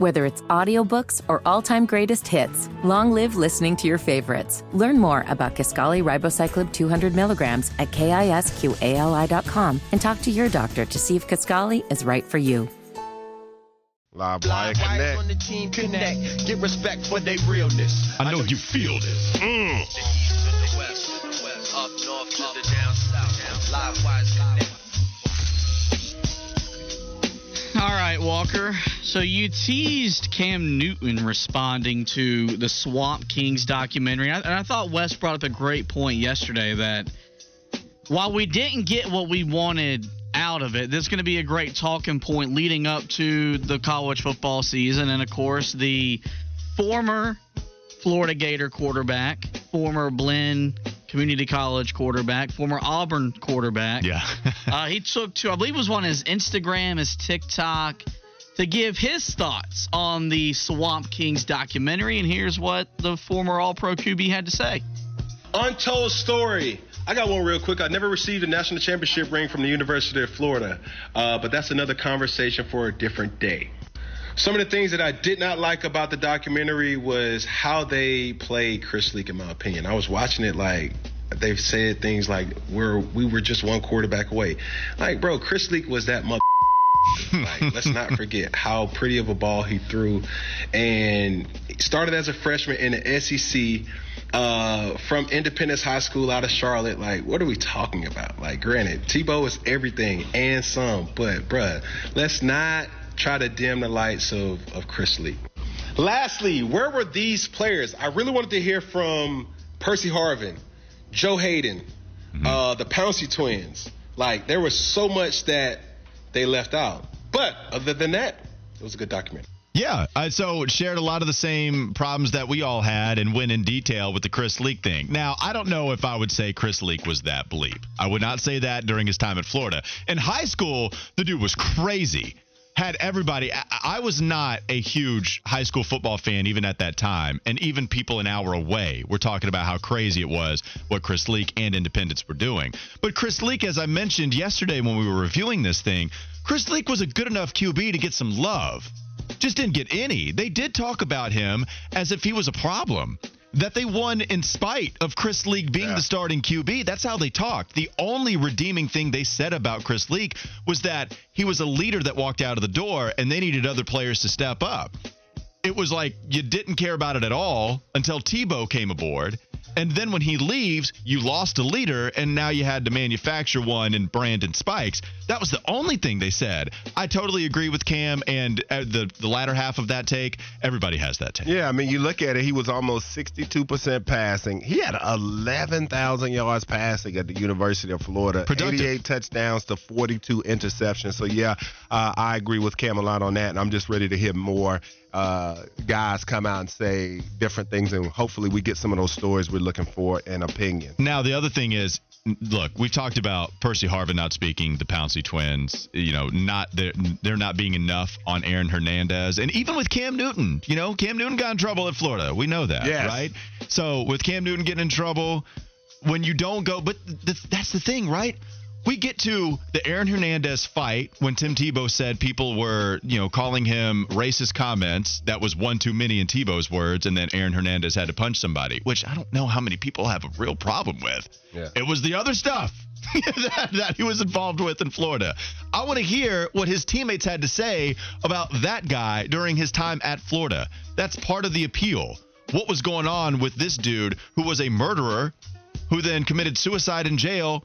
Whether it's audiobooks or all-time greatest hits, long live listening to your favorites. Learn more about Kisqali Ribociclib 200 milligrams at kisqali.com and talk to your doctor to see if Kisqali is right for you. Live Wire Connect. on the team connect. Get respect for their realness. I know you feel this. Mm. The east to the west, to the west, up north to the down south. Live wires connect. All right, Walker. So you teased Cam Newton responding to the Swamp Kings documentary. And I, thought Wes brought up a great point yesterday that while we didn't get what we wanted out of it, this is going to be a great talking point leading up to the college football season. And of course, the former Florida Gator quarterback, former Blinn Community College quarterback, former Auburn quarterback. Yeah. uh, he took to, I believe it was on his Instagram, his TikTok, to give his thoughts on the Swamp Kings documentary. And here's what the former All Pro QB had to say. Untold story. I got one real quick. I never received a national championship ring from the University of Florida, uh, but that's another conversation for a different day. Some of the things that I did not like about the documentary was how they played Chris Leak, in my opinion. I was watching it like they've said things like we're we were just one quarterback away. Like, bro, Chris Leak was that mother. like, let's not forget how pretty of a ball he threw, and started as a freshman in the SEC uh, from Independence High School out of Charlotte. Like, what are we talking about? Like, granted, Tebow is everything and some, but bruh, let's not try to dim the lights of, of Chris Lee. Lastly, where were these players? I really wanted to hear from Percy Harvin, Joe Haden, uh, the Pouncey twins. Like, there was so much that they left out. But other than that, it was a good document. Yeah, uh, so shared a lot of the same problems that we all had and went in detail with the Chris Leak thing. Now, I don't know if I would say Chris Leak was that bleep. I would not say that during his time at Florida. In high school, the dude was crazy. Had everybody. I, I was not a huge high school football fan even at that time, and even people an hour away were talking about how crazy it was what Chris Leak and Independence were doing. But Chris Leak, as I mentioned yesterday when we were reviewing this thing, Chris Leak was a good enough QB to get some love just didn't get any. They did talk about him as if he was a problem. That they won in spite of Chris Leak being the starting QB. That's how they talked. The only redeeming thing they said about Chris Leak was that he was a leader that walked out of the door and they needed other players to step up. It was like you didn't care about it at all until Tebow came aboard. And then when he leaves, you lost a leader, and now you had to manufacture one in Brandon Spikes. That was the only thing they said. I totally agree with Cam and uh, the the latter half of that take. Everybody has that take. Yeah, I mean, you look at it, he was almost 62% passing. He had 11,000 yards passing at the University of Florida, Productive. 88 touchdowns to 42 interceptions. So, yeah, uh, I agree with Cam a lot on that, and I'm just ready to hear more uh, guys come out and say different things, and hopefully we get some of those stories we're looking for and opinion. Now the other thing is, look, we've talked about Percy Harvin not speaking, the Pouncey twins. You know, not they're, they're not being enough on Aaron Hernandez, and even with Cam Newton. You know, Cam Newton got in trouble at Florida. We know that, Yes. right? So with Cam Newton getting in trouble, when you don't go, but th- that's the thing, right? We get to the Aaron Hernandez fight when Tim Tebow said people were, you know, calling him racist comments. That was one too many in Tebow's words, and then Aaron Hernandez had to punch somebody, which I don't know how many people have a real problem with. Yeah. It was the other stuff that, that he was involved with in Florida. I want to hear what his teammates had to say about that guy during his time at Florida. That's part of the appeal. What was going on with this dude who was a murderer who then committed suicide in jail?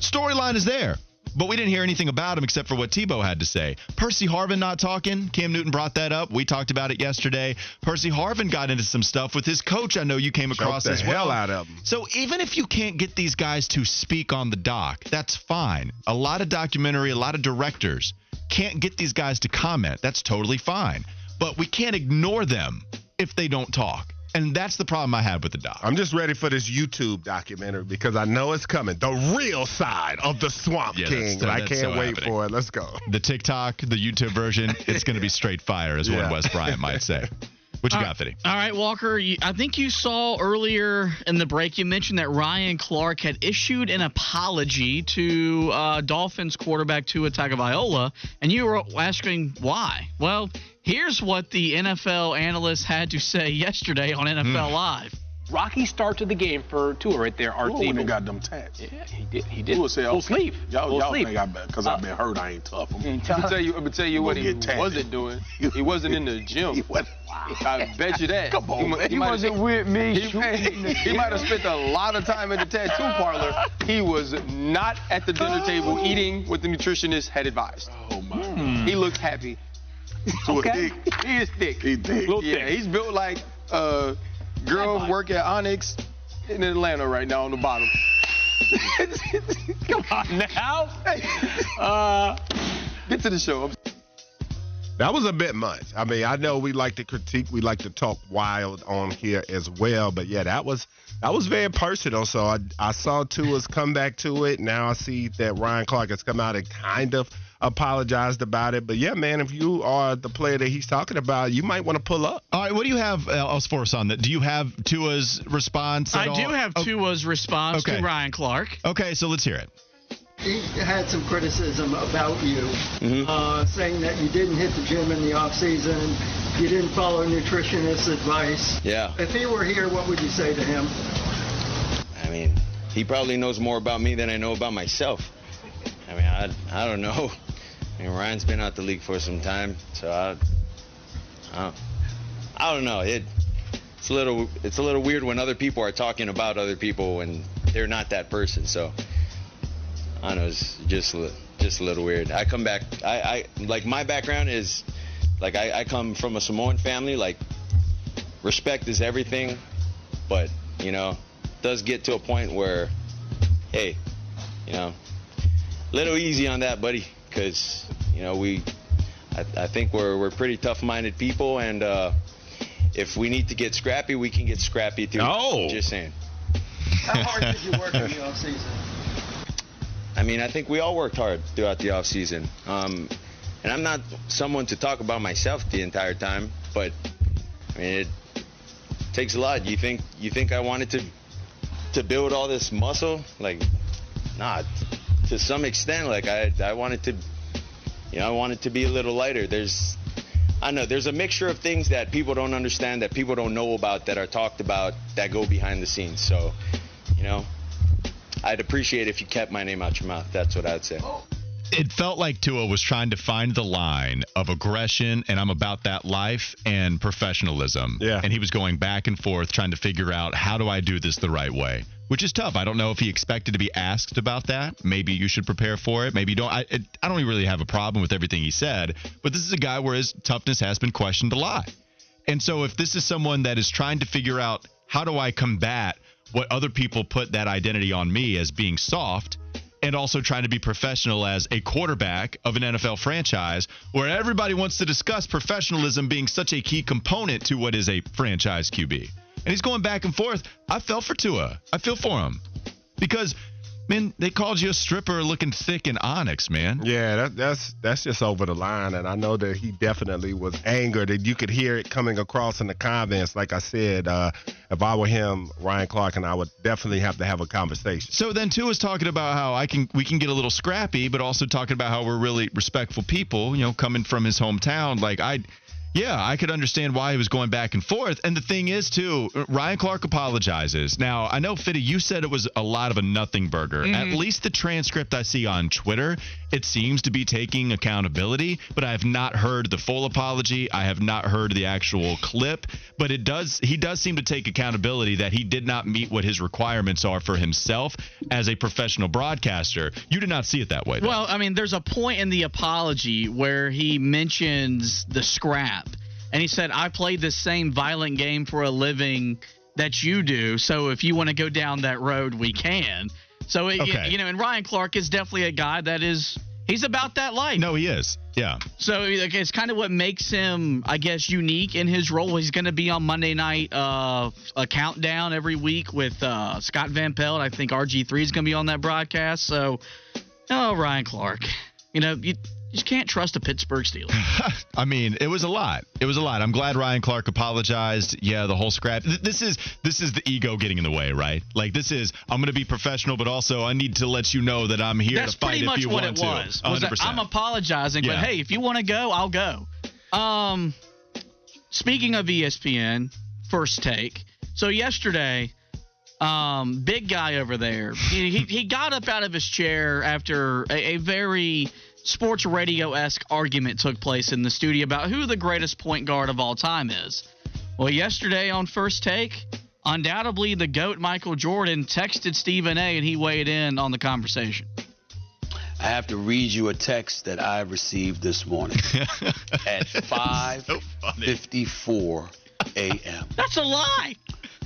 Storyline is there. But we didn't hear anything about him except for what Tebow had to say. Percy Harvin not talking. Cam Newton brought that up. We talked about it yesterday. Percy Harvin got into some stuff with his coach. I know you came across the as well. hell out of him. So even if you can't get these guys to speak on the doc, that's fine. A lot of documentary, a lot of directors can't get these guys to comment. That's totally fine. But we can't ignore them if they don't talk. And that's the problem I have with the doc. I'm just ready for this YouTube documentary because I know it's coming. The real side of the Swamp Yeah, that's- King. and I can't so wait happening. for it. Let's go. the TikTok, the YouTube version, it's going to be straight fire, as Yeah. one Wes Bryant might say. What you All got, Fitty? All right, Walker. You, I think you saw earlier in the break you mentioned that Ryan Clark had issued an apology to uh, Dolphins quarterback Tua Tagovailoa, and you were asking why. Well, Here's what the NFL analysts had to say yesterday on NFL Live. Rocky start to the game for Tua right there. Our Tua team. went got them tats. Yeah, he did. He did. Tua said, Full okay, sleeve. Y'all, Full y'all sleeve. think I bet because I've been hurt, I ain't tough. I'm, Mm, Let tough. me tell you, let me tell you You what gonna he tatted. wasn't doing. He wasn't in the gym. He wasn't- I bet you that. Come on, he, man. He, He wasn't with me. he- He, he might have spent a lot of time at the tattoo parlor. He was not at the dinner table eating what the nutritionist had advised. Oh my. He looked happy. Tua Okay, thick. he is thick. He thick. Little yeah, he's built like a girl work at Onyx in Atlanta right now on the bottom. Come on now. Uh, get to the show. I'm That was a bit much. I mean, I know we like to critique, we like to talk wild on here as well, but yeah, that was that was very personal. So I I saw Tua's come back to it. Now I see that Ryan Clark has come out and kind of apologized about it. But yeah, man, if you are the player that he's talking about, you might want to pull up. All right, what do you have uh, else for us on that? Do you have Tua's response? I at do have Oh, Tua's response okay. to Ryan Clark. Okay, so let's hear it. He had some criticism about you, uh, saying that you didn't hit the gym in the off season, you didn't follow nutritionist advice. Yeah. If he were here, what would you say to him? I mean, he probably knows more about me than I know about myself. I mean, I, I don't know. Mean, Ryan's been out the league for some time, so I, I, don't, I don't know. It, it's a little, it's a little weird when other people are talking about other people and they're not that person. So, I don't know. It's just, just a little weird. I come back. I, I like my background is, like I, I come from a Samoan family. Like, respect is everything, but you know, does get to a point where, hey, you know, a little easy on that, buddy, because you know we, I, I think we're we're pretty tough-minded people, and uh, if we need to get scrappy, we can get scrappy too. Oh. just saying. How hard did you work in the off season? I mean, I think we all worked hard throughout the off season. Um, and I'm not someone to talk about myself the entire time, but I mean, it takes a lot. You think you think I wanted to to build all this muscle? Like, nah. To some extent, like I I wanted to, you know, I wanted to be a little lighter. There's I know there's a mixture of things that people don't understand, that people don't know about, that are talked about, that go behind the scenes. So, you know, I'd appreciate if you kept my name out your mouth. That's what I'd say. Oh. It felt like Tua was trying to find the line of aggression and I'm about that life and professionalism. Yeah. And he was going back and forth trying to figure out how do I do this the right way, which is tough. I don't know if he expected to be asked about that. Maybe you should prepare for it. Maybe you don't. I, it, I don't really have a problem with everything he said, but this is a guy where his toughness has been questioned a lot. And so if this is someone that is trying to figure out how do I combat what other people put that identity on me as being soft and also trying to be professional as a quarterback of an NFL franchise where everybody wants to discuss professionalism being such a key component to what is a franchise QB. And he's going back and forth. I fell for Tua. I feel for him. Because man, they called you a stripper looking thick in Onyx, man. Yeah, that, that's that's just over the line, and I know that he definitely was angered, and you could hear it coming across in the comments. Like I said, uh, if I were him, Ryan Clark, and I would definitely have to have a conversation. So then Tua is talking about how I can we can get a little scrappy, but also talking about how we're really respectful people, you know, coming from his hometown. Like I yeah, I could understand why he was going back and forth. And the thing is, too, Ryan Clark apologizes. Now, I know, Fitty, you said it was a lot of a nothing burger. At mm-hmm. least the transcript I see on Twitter, it seems to be taking accountability, but I have not heard the full apology. I have not heard the actual clip, but it does, he does seem to take accountability that he did not meet what his requirements are for himself as a professional broadcaster. You did not see it that way. though. Well, I mean, there's a point in the apology where he mentions the scrap. And he said, I played the same violent game for a living that you do. So if you want to go down that road, we can. So, it, Okay. you know, and Ryan Clark is definitely a guy that is, he's about that life. no, he is. Yeah. So it's kind of what makes him, I guess, unique in his role. He's going to be on Monday night, uh, a countdown every week with uh, Scott Van Pelt. I think RG3 is going to be on that broadcast. So, oh, Ryan Clark, you know, you, you just can't trust a Pittsburgh Steelers. I mean, it was a lot. It was a lot. I'm glad Ryan Clark apologized. Yeah, the whole scrap. Th- This is this is the ego getting in the way, right? Like this is I'm going to be professional, but also I need to let you know that I'm here That's to fight pretty if much you what want it was. to. was that 100%. I'm apologizing, Yeah. but hey, if you want to go, I'll go. Um, speaking of ESPN, first take. So yesterday, um, big guy over there, he, he, he got up out of his chair after a, a very sports radio esque argument took place in the studio about who the greatest point guard of all time is. Well, yesterday on first take, undoubtedly the GOAT Michael Jordan texted Stephen A and he weighed in on the conversation. I have to read you a text that I received this morning at 5:54 a.m. That's a lie.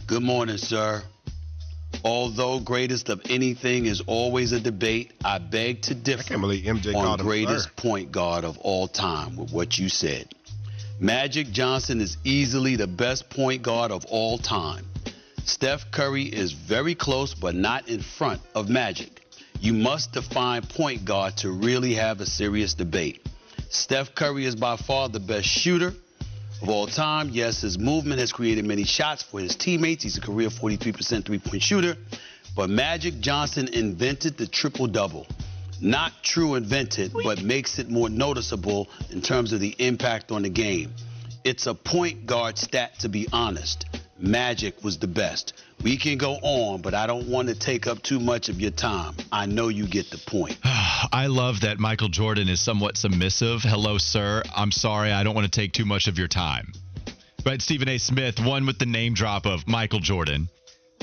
Good morning, sir. Although greatest of anything is always a debate, I beg to differ I can't believe MJ on greatest point guard of all time with what you said. Magic Johnson is easily the best point guard of all time. Steph Curry is very close, but not in front of Magic. You must define point guard to really have a serious debate. Steph Curry is by far the best shooter of all time. Yes, his movement has created many shots for his teammates. He's a career 43% three point shooter. But Magic Johnson invented the triple double. Not true invented, but makes it more noticeable in terms of the impact on the game. It's a point guard stat, to be honest. Magic was the best. We can go on, but I don't want to take up too much of your time. I know you get the point. I love that Michael Jordan is somewhat submissive. Hello, sir. I'm sorry. I don't want to take too much of your time. But Stephen A. Smith, one with the name drop of Michael Jordan,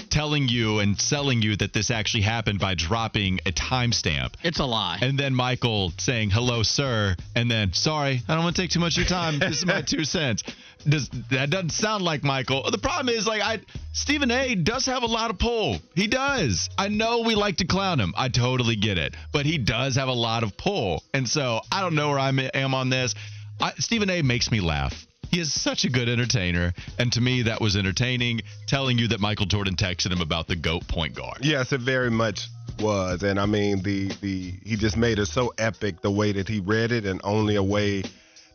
telling you and selling you that this actually happened by dropping a timestamp. It's a lie. And then Michael saying, hello, sir. And then, sorry, I don't want to take too much of your time. This is my two cents. Does that doesn't sound like Michael? The problem is, like, I Stephen A. does have a lot of pull. He does. I know we like to clown him. I totally get it, but he does have a lot of pull. And so I don't know where I am on this. I, Stephen A. makes me laugh. He is such a good entertainer, and to me, that was entertaining. Telling you that Michael Jordan texted him about the goat point guard. Yes, it very much was, and I mean the the he just made it so epic the way that he read it, and only a way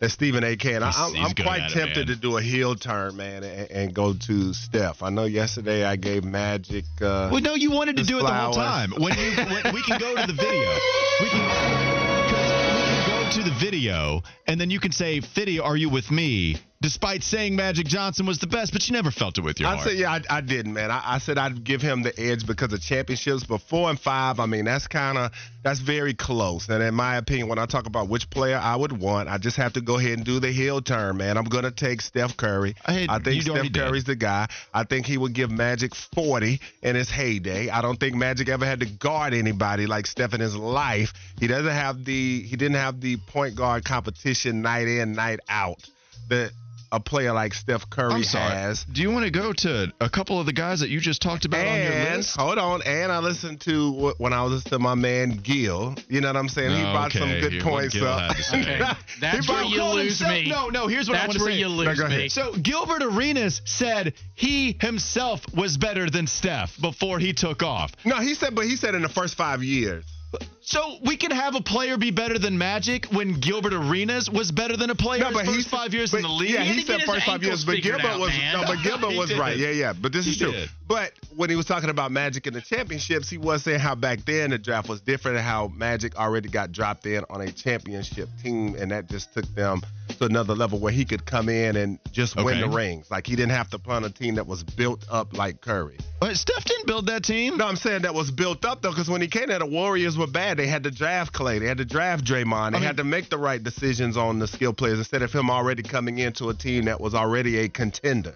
that Stephen A. can. I, He's- I'm, he's I'm quite at it, tempted to do a heel turn, man, and, and go to Steph. I know yesterday I gave Magic. Uh, Well, no, you wanted to do it the whole time. When you, when, we can go to the video. We can, 'cause we can to the video, and then you can say, Fiddy, are you with me?" Despite saying Magic Johnson was the best, but you never felt it with your I heart. said, yeah, I, I didn't, man. I, I said I'd give him the edge because of championships, but four and five, I mean, that's kind of that's very close. And in my opinion, when I talk about which player I would want, I just have to go ahead and do the heel turn, man. I'm gonna take Steph Curry. Hey, I think Steph did. Curry's the guy. I think he would give Magic 40 in his heyday. I don't think Magic ever had to guard anybody like Steph in his life. He doesn't have the he didn't have the point guard competition night in night out that a player like Steph Curry I'm sorry. has. Do you want to go to a couple of the guys that you just talked about on your And list? hold on, and I listened to wh- when I was listening to my man Gil. You know what I'm saying? he oh, brought some good hear what points up. had to say. Okay, that's where you lose himself- me. No, no, here's what I That's want to where say. you lose go me. So Gilbert Arenas said he himself was better than Steph before he took off. No, he said, but he said in the first five years. So we can have a player be better than Magic when Gilbert Arenas was better than a player No, but first he's five years in the league. Yeah, He he said first five years, but Gilbert out, was man. no, but Gilbert was did. right. Yeah, yeah. But this is true. did. But when he was talking about Magic in the championships, he was saying how back then the draft was different and how Magic already got dropped in on a championship team, and that just took them to another level where he could come in and just win the rings. Like he didn't have to play on a team that was built up like Curry. But Steph didn't build that team. No, I'm saying that was built up though, because when he came there, the Warriors were bad. They had to draft Clay, they had to draft Draymond, they I mean- had to make the right decisions on the skill players instead of him already coming into a team that was already a contender.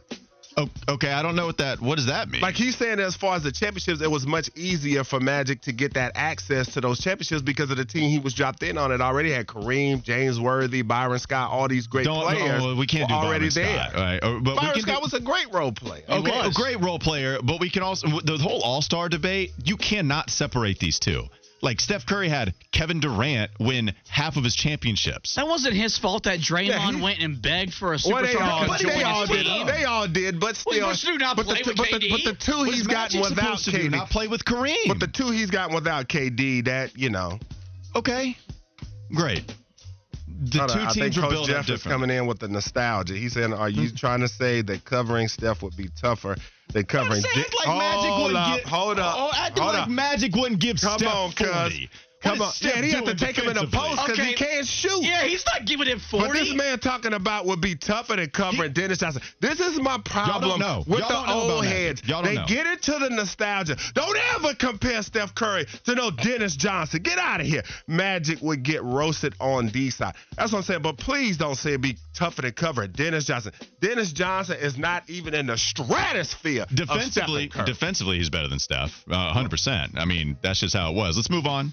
Oh, okay, I don't know what that. What does that mean? Like he's saying, as far as the championships, it was much easier for Magic to get that access to those championships because of the team he was dropped in on. It already had Kareem, James Worthy, Byron Scott, all these great don't, players. no, we can't do were already Byron there. Scott, right? Or- but we Byron can Scott do- was a great role player. He oh, Okay, a great role player, but we can also the whole All Star debate. You cannot separate these two. Like Steph Curry had Kevin Durant win half of his championships. That wasn't his fault that Draymond Yeah, he- went and begged for a Well, they superstar all, to they all did. team. They all did, but still. Bush do not but, play the, with but, the, but the two What he's is gotten without supposed to do? KD. Not play with Kareem. But the two he's gotten without KD, that you know. okay, great. The Hold on, two I think teams were Coach built Jeff is coming in with the nostalgia. He's saying, "Are you hmm. trying to say that covering Steph would be tougher than covering?" I'm Di- like Magic hold wouldn't up, get, hold up, Oh, acting hold like up. Magic wouldn't give Come Steph on, cuz. 40. Come on. Steph Yeah, he had to take him in the post because he can't shoot. Yeah, he's not giving him 40. But this man talking about would be tougher than covering Dennis Johnson. This is my problem know. with Y'all the don't know about old heads. Y'all don't they know. get into the nostalgia. Don't ever compare Steph Curry to no Dennis Johnson. Get out of here. Magic would get roasted on D side. That's what I'm saying. But please don't say it'd be tougher than covering Dennis Johnson. Dennis Johnson is not even in the stratosphere of Defensively, Stephen Curry. defensively, he's better than Steph. Uh, 100%. I mean, that's just how it was. Let's move on.